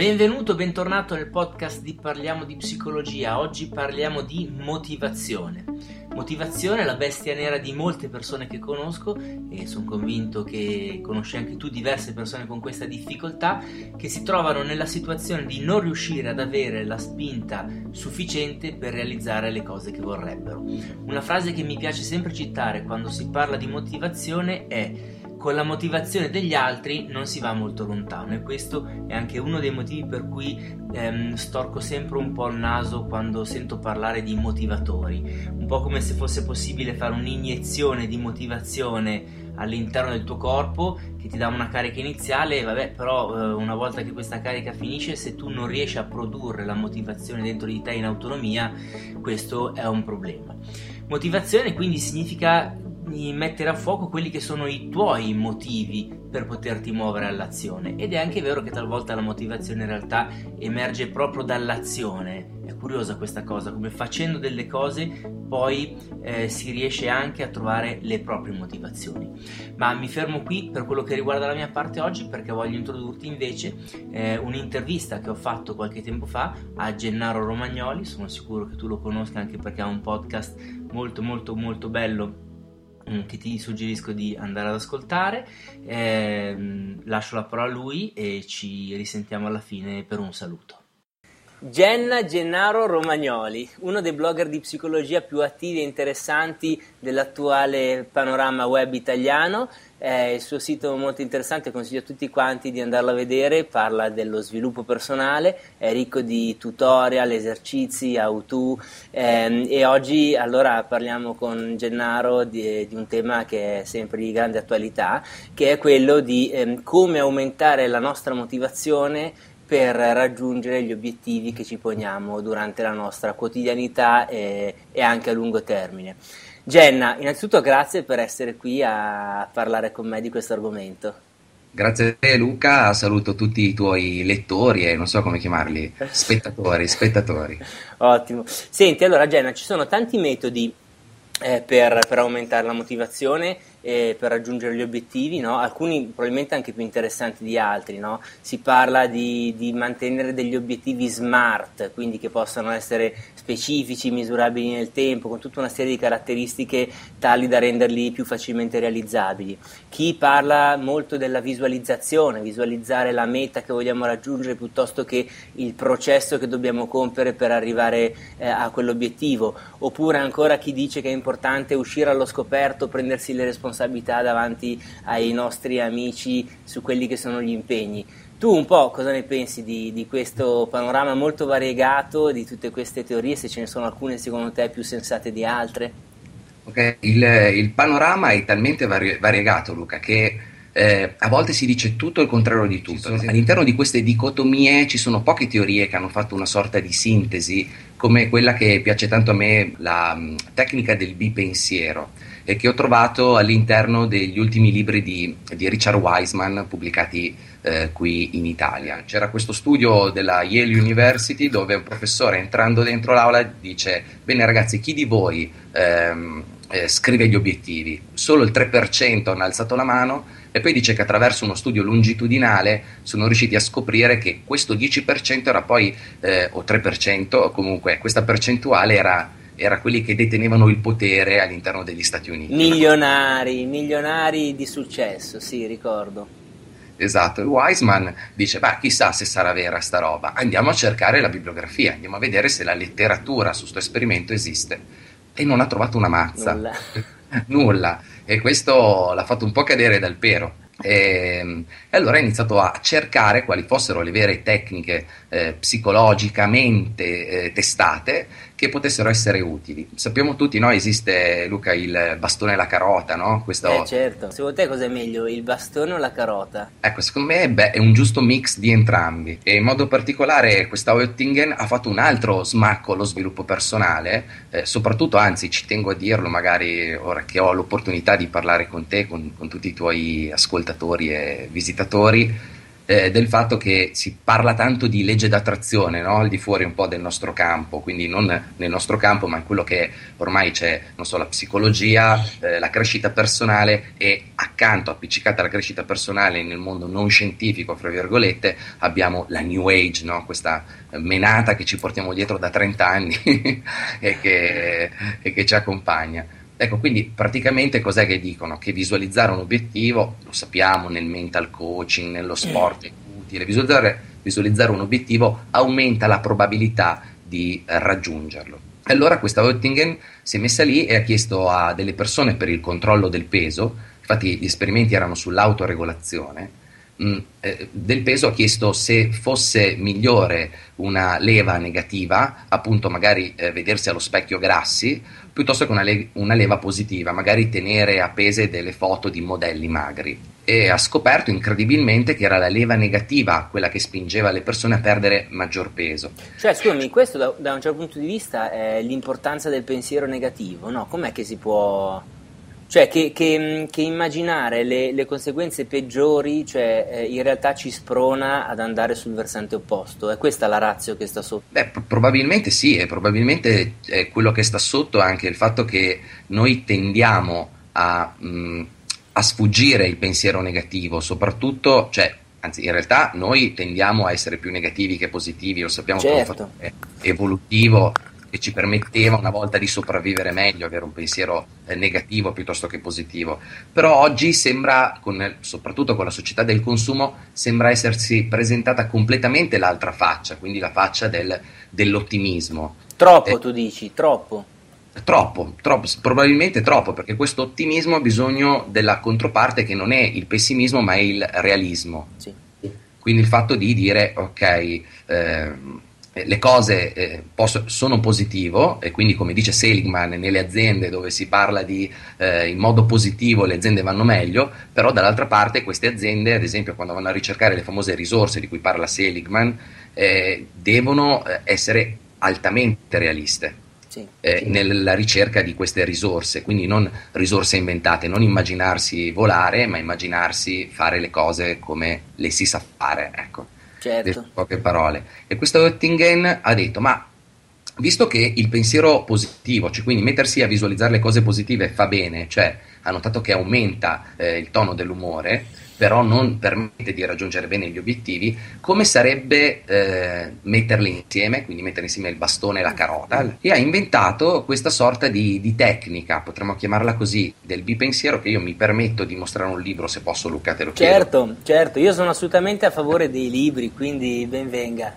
Benvenuto, bentornato nel podcast di Parliamo di psicologia. Oggi parliamo di motivazione. Motivazione è la bestia nera di molte persone che conosco e sono convinto che conosci anche tu diverse persone con questa difficoltà che si trovano nella situazione di non riuscire ad avere la spinta sufficiente per realizzare le cose che vorrebbero. Una frase che mi piace sempre citare quando si parla di motivazione è con la motivazione degli altri non si va molto lontano e questo è anche uno dei motivi per cui ehm, storco sempre un po' il naso quando sento parlare di motivatori, un po' come se fosse possibile fare un'iniezione di motivazione all'interno del tuo corpo che ti dà una carica iniziale, vabbè, però eh, una volta che questa carica finisce, se tu non riesci a produrre la motivazione dentro di te in autonomia, questo è un problema. Motivazione quindi significa mettere a fuoco quelli che sono i tuoi motivi per poterti muovere all'azione. Ed è anche vero che talvolta la motivazione in realtà emerge proprio dall'azione. È curiosa questa cosa come facendo delle cose poi eh, si riesce anche a trovare le proprie motivazioni. Ma mi fermo qui per quello che riguarda la mia parte oggi perché voglio introdurti invece eh, un'intervista che ho fatto qualche tempo fa a Gennaro Romagnoli. Sono sicuro che tu lo conosca anche perché ha un podcast molto molto molto bello che ti suggerisco di andare ad ascoltare. Eh, lascio la parola a lui e ci risentiamo alla fine per un saluto. Genna Gennaro Romagnoli, uno dei blogger di psicologia più attivi e interessanti dell'attuale panorama web italiano. Eh, il suo sito è molto interessante, consiglio a tutti quanti di andarlo a vedere, parla dello sviluppo personale, è ricco di tutorial, esercizi, how-to ehm, e oggi allora parliamo con Gennaro di, di, un tema che è sempre di grande attualità, che è quello di ehm, come aumentare la nostra motivazione per raggiungere gli obiettivi che ci poniamo durante la nostra quotidianità e, e anche a lungo termine. Jenna, innanzitutto grazie per essere qui a parlare con me di questo argomento. Grazie a te Luca, saluto tutti i tuoi lettori e non so come chiamarli, spettatori, spettatori. Ottimo. Senti, allora Jenna, ci sono tanti metodi eh, per, per aumentare la motivazione eh, per raggiungere gli obiettivi, no? alcuni probabilmente anche più interessanti di altri. No? Si parla di, di, mantenere degli obiettivi smart, quindi che possano essere specifici, misurabili nel tempo, con tutta una serie di caratteristiche tali da renderli più facilmente realizzabili. Chi parla molto della visualizzazione, visualizzare la meta che vogliamo raggiungere piuttosto che il processo che dobbiamo compiere per arrivare eh, a quell'obiettivo, oppure ancora chi dice che è importante uscire allo scoperto, prendersi le responsabilità davanti ai nostri amici su quelli che sono gli impegni. Tu un po' cosa ne pensi di, di, questo panorama molto variegato, di tutte queste teorie, se ce ne sono alcune secondo te più sensate di altre? Okay. Il, il, panorama è talmente vari, variegato Luca che eh, a volte si dice tutto il contrario di tutto. All'interno di queste dicotomie ci sono poche teorie che hanno fatto una sorta di sintesi, come quella che piace tanto a me, la um, tecnica del bipensiero e che ho trovato all'interno degli ultimi libri di, di Richard Wiseman pubblicati eh, qui in Italia. C'era questo studio della Yale University dove un professore entrando dentro l'aula dice bene ragazzi chi di voi ehm, eh, scrive gli obiettivi? Solo il 3% hanno alzato la mano e poi dice che attraverso uno studio longitudinale sono riusciti a scoprire che questo 10% era poi, eh, o 3%, o comunque questa percentuale era era quelli che detenevano il potere all'interno degli Stati Uniti. Milionari, milionari di successo, sì, ricordo. Esatto, Wiseman dice, beh, chissà se sarà vera sta roba, andiamo a cercare la bibliografia, andiamo a vedere se la letteratura su questo esperimento esiste. E non ha trovato una mazza. Nulla. Nulla. E questo l'ha fatto un po' cadere dal pero. E, ehm, e, allora ha iniziato a cercare quali fossero le vere tecniche eh, psicologicamente eh, testate che potessero essere utili. Sappiamo tutti, no? esiste Luca il bastone e la carota, no? Questo... Eh certo, secondo te cosa è meglio, il bastone o la carota? Ecco, secondo me beh, è un giusto mix di entrambi e in modo particolare questa Oettingen ha fatto un altro smacco allo sviluppo personale, eh, soprattutto, anzi ci tengo a dirlo magari ora che ho l'opportunità di parlare con te, con, con tutti i tuoi ascoltatori e visitatori, eh, del fatto che si parla tanto di legge d'attrazione, no? al di fuori un po' del nostro campo, quindi non nel nostro campo, ma in quello che ormai c'è, non so, la psicologia, eh, la crescita personale e accanto, appiccicata alla crescita personale nel mondo non scientifico, fra virgolette, abbiamo la New Age, no? questa menata che ci portiamo dietro da 30 anni e, che, e che ci accompagna. Ecco, quindi praticamente cos'è che dicono? Che visualizzare un obiettivo, lo sappiamo nel mental coaching, nello sport è utile, visualizzare, visualizzare un obiettivo aumenta la probabilità di eh, raggiungerlo. Allora questa Oettingen si è messa lì e ha chiesto a delle persone per il controllo del peso, infatti gli esperimenti erano sull'autoregolazione, mh, eh, del peso ha chiesto se fosse migliore una leva negativa, appunto magari eh, vedersi allo specchio grassi, piuttosto che una, le- una leva positiva, magari tenere appese delle foto di modelli magri. E ha scoperto incredibilmente che era la leva negativa quella che spingeva le persone a perdere maggior peso. Cioè, scusami, questo da, da un certo punto di vista è l'importanza del pensiero negativo, no? Com'è che si può cioè che, che, che immaginare le, le, conseguenze peggiori cioè, eh, in realtà ci sprona ad andare sul versante opposto. È questa la razza che sta sotto? Beh, probabilmente sì, e probabilmente eh, quello che sta sotto è anche il fatto che noi tendiamo a, mh, mm, a sfuggire il pensiero negativo, soprattutto, cioè, anzi in realtà noi tendiamo a essere più negativi che positivi, lo sappiamo certo. è evolutivo che ci permetteva una volta di sopravvivere meglio, avere un pensiero eh, negativo piuttosto che positivo. Però oggi sembra, con, soprattutto con la società del consumo, sembra essersi presentata completamente l'altra faccia, quindi la faccia del, dell'ottimismo. Troppo, eh, tu dici, troppo. Troppo, troppo, probabilmente troppo, perché questo ottimismo ha bisogno della controparte che non è il pessimismo ma è il realismo. Sì. Quindi il fatto di dire, ok, eh, le cose eh, posso, sono positivo e quindi come dice Seligman nelle aziende dove si parla di eh, in modo positivo le aziende vanno meglio, però dall'altra parte queste aziende, ad esempio quando vanno a ricercare le famose risorse di cui parla Seligman, eh, devono eh, essere altamente realiste. Sì, eh, sì. nella ricerca di queste risorse, quindi non risorse inventate, non immaginarsi volare, ma immaginarsi fare le cose come le si sa fare. Ecco certo. poche parole. E questo Oettingen ha detto, ma visto che il pensiero positivo, cioè quindi mettersi a visualizzare le cose positive fa bene, cioè ha notato che aumenta eh, il tono dell'umore, però non permette di raggiungere bene gli obiettivi, come sarebbe eh, metterli insieme, quindi mettere insieme il bastone e la carota? E ha inventato questa sorta di, di, tecnica, potremmo chiamarla così, del bipensiero che io mi permetto di mostrare un libro, se posso Luca, te lo chiedo. Certo, certo, io sono assolutamente a favore dei libri, quindi ben venga.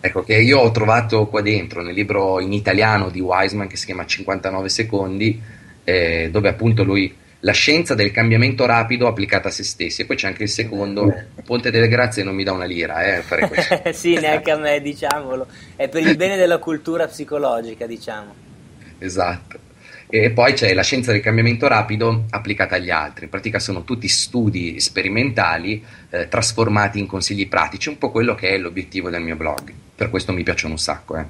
Ecco che io ho trovato qua dentro nel libro in italiano di Wiseman che si chiama 59 secondi, eh, dove appunto lui la scienza del cambiamento rapido applicata a se stessi. E poi c'è anche il secondo, Ponte delle Grazie non mi dà una lira, eh, fare questo. sì, neanche a me, diciamolo. È per il bene della cultura psicologica, diciamo. Esatto. E poi c'è la scienza del cambiamento rapido applicata agli altri. In pratica sono tutti studi sperimentali eh, trasformati in consigli pratici, un po' quello che è l'obiettivo del mio blog. Per questo mi piacciono un sacco. Eh.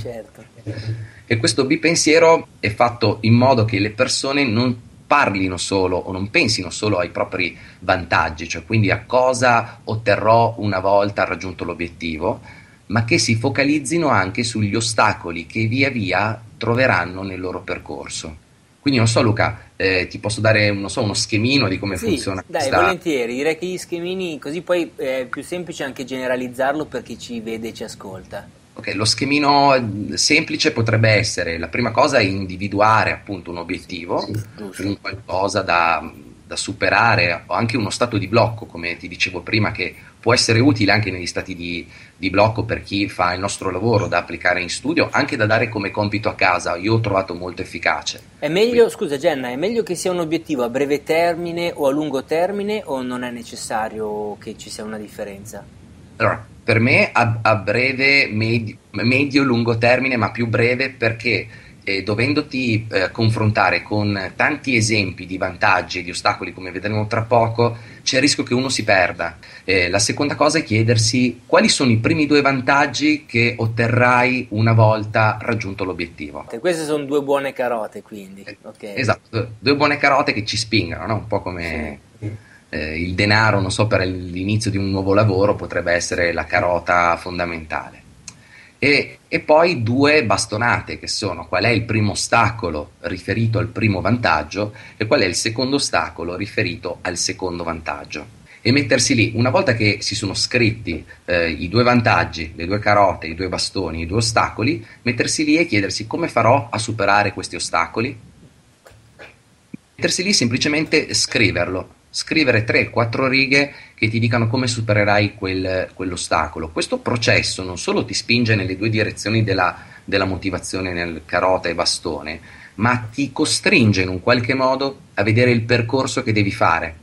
certo. E questo bipensiero è fatto in modo che le persone non parlino solo o non pensino solo ai propri vantaggi, cioè quindi a cosa otterrò una volta raggiunto l'obiettivo, ma che si focalizzino anche sugli ostacoli che via via troveranno nel loro percorso. Quindi non so Luca, eh, ti posso dare non so, uno schemino di come sì, funziona. Dai, questa... volentieri, direi che gli schemini così poi è più semplice anche generalizzarlo per chi ci vede e ci ascolta. Ok, lo schemino semplice potrebbe essere, la prima cosa è individuare appunto un obiettivo, sì, qualcosa da, da, superare o anche uno stato di blocco, come ti dicevo prima, che può essere utile anche negli stati di, di, blocco per chi fa il nostro lavoro da applicare in studio, anche da dare come compito a casa, io ho trovato molto efficace. È meglio, Quindi, scusa Jenna, è meglio che sia un obiettivo a breve termine o a lungo termine o non è necessario che ci sia una differenza? Allora, per me a, a breve, medio, medio-lungo termine, ma più breve perché eh, dovendoti eh, confrontare con tanti esempi di vantaggi e di ostacoli, come vedremo tra poco, c'è il rischio che uno si perda. Eh, la seconda cosa è chiedersi quali sono i primi due vantaggi che otterrai una volta raggiunto l'obiettivo. Queste sono due buone carote, quindi. Okay. Esatto, due buone carote che ci spingono, no? un po' come... Sì eh, il denaro, non so, per l'inizio di un nuovo lavoro potrebbe essere la carota fondamentale. E, e, poi due bastonate che sono qual è il primo ostacolo riferito al primo vantaggio e qual è il secondo ostacolo riferito al secondo vantaggio. E mettersi lì, una volta che si sono scritti eh, i due vantaggi, le due carote, i due bastoni, i due ostacoli, mettersi lì e chiedersi come farò a superare questi ostacoli. Mettersi lì semplicemente scriverlo, scrivere 3-4 righe che ti dicano come supererai quel, quell'ostacolo. Questo processo non solo ti spinge nelle due direzioni della, della motivazione nel carota e bastone, ma ti costringe in un qualche modo a vedere il percorso che devi fare.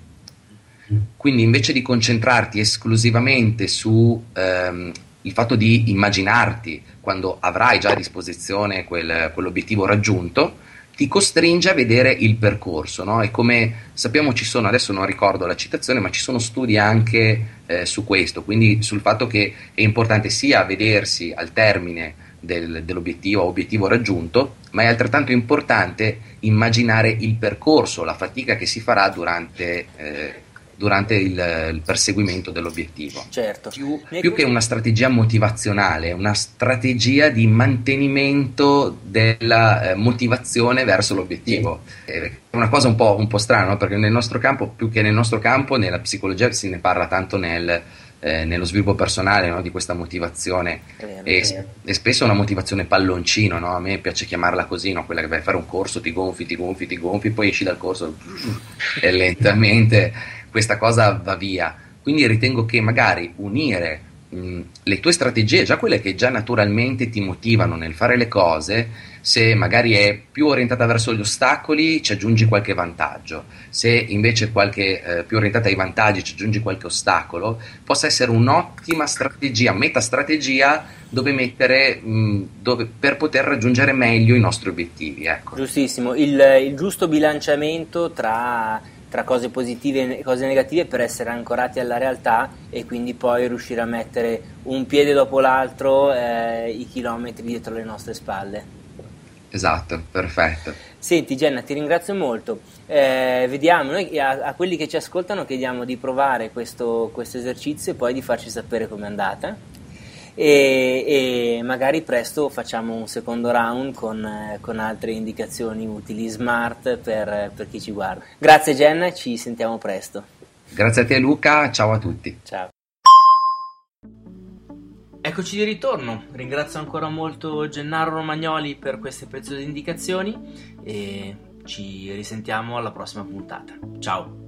Quindi invece di concentrarti esclusivamente su ehm, fatto di immaginarti quando avrai già a disposizione quel, quell'obiettivo raggiunto, ti costringe a vedere il percorso, no? E come sappiamo ci sono, adesso non ricordo la citazione, ma ci sono studi anche eh, su questo, quindi sul fatto che è importante sia vedersi al termine del, dell'obiettivo, obiettivo raggiunto, ma è altrettanto importante immaginare il percorso, la fatica che si farà durante eh, durante il, il perseguimento dell'obiettivo. Certo. Più, più, che una strategia motivazionale, una strategia di mantenimento della eh, motivazione verso l'obiettivo. Sì. È una cosa un po', un po strana, no? perché nel nostro campo, più che nel nostro campo, nella psicologia si ne parla tanto nel, eh, nello sviluppo personale no? di questa motivazione vero, e, e, spesso è una motivazione palloncino, no? a me piace chiamarla così, quella che vai a fare un corso, ti gonfi, ti gonfi, ti gonfi, poi esci dal corso e lentamente questa cosa va via. Quindi ritengo che magari unire mh, le tue strategie, già quelle che già naturalmente ti motivano nel fare le cose, se magari è più orientata verso gli ostacoli ci aggiungi qualche vantaggio, se invece è eh, più orientata ai vantaggi ci aggiungi qualche ostacolo, possa essere un'ottima strategia, metastrategia dove mettere mh, dove, per poter raggiungere meglio i nostri obiettivi. Ecco. Giustissimo, il, il giusto bilanciamento tra tra cose positive e cose negative per essere ancorati alla realtà e quindi poi riuscire a mettere un piede dopo l'altro eh, i chilometri dietro le nostre spalle. Esatto, perfetto. Senti Jenna, ti ringrazio molto. Eh, vediamo, noi a, a, quelli che ci ascoltano chiediamo di provare questo, questo esercizio e poi di farci sapere com'è andata e, e magari presto facciamo un secondo round con, eh, con altre indicazioni utili smart per, per chi ci guarda. Grazie Jenna, ci sentiamo presto. Grazie a te Luca, ciao a tutti. Ciao. Eccoci di ritorno, ringrazio ancora molto Gennaro Romagnoli per queste preziose indicazioni e ci risentiamo alla prossima puntata. Ciao!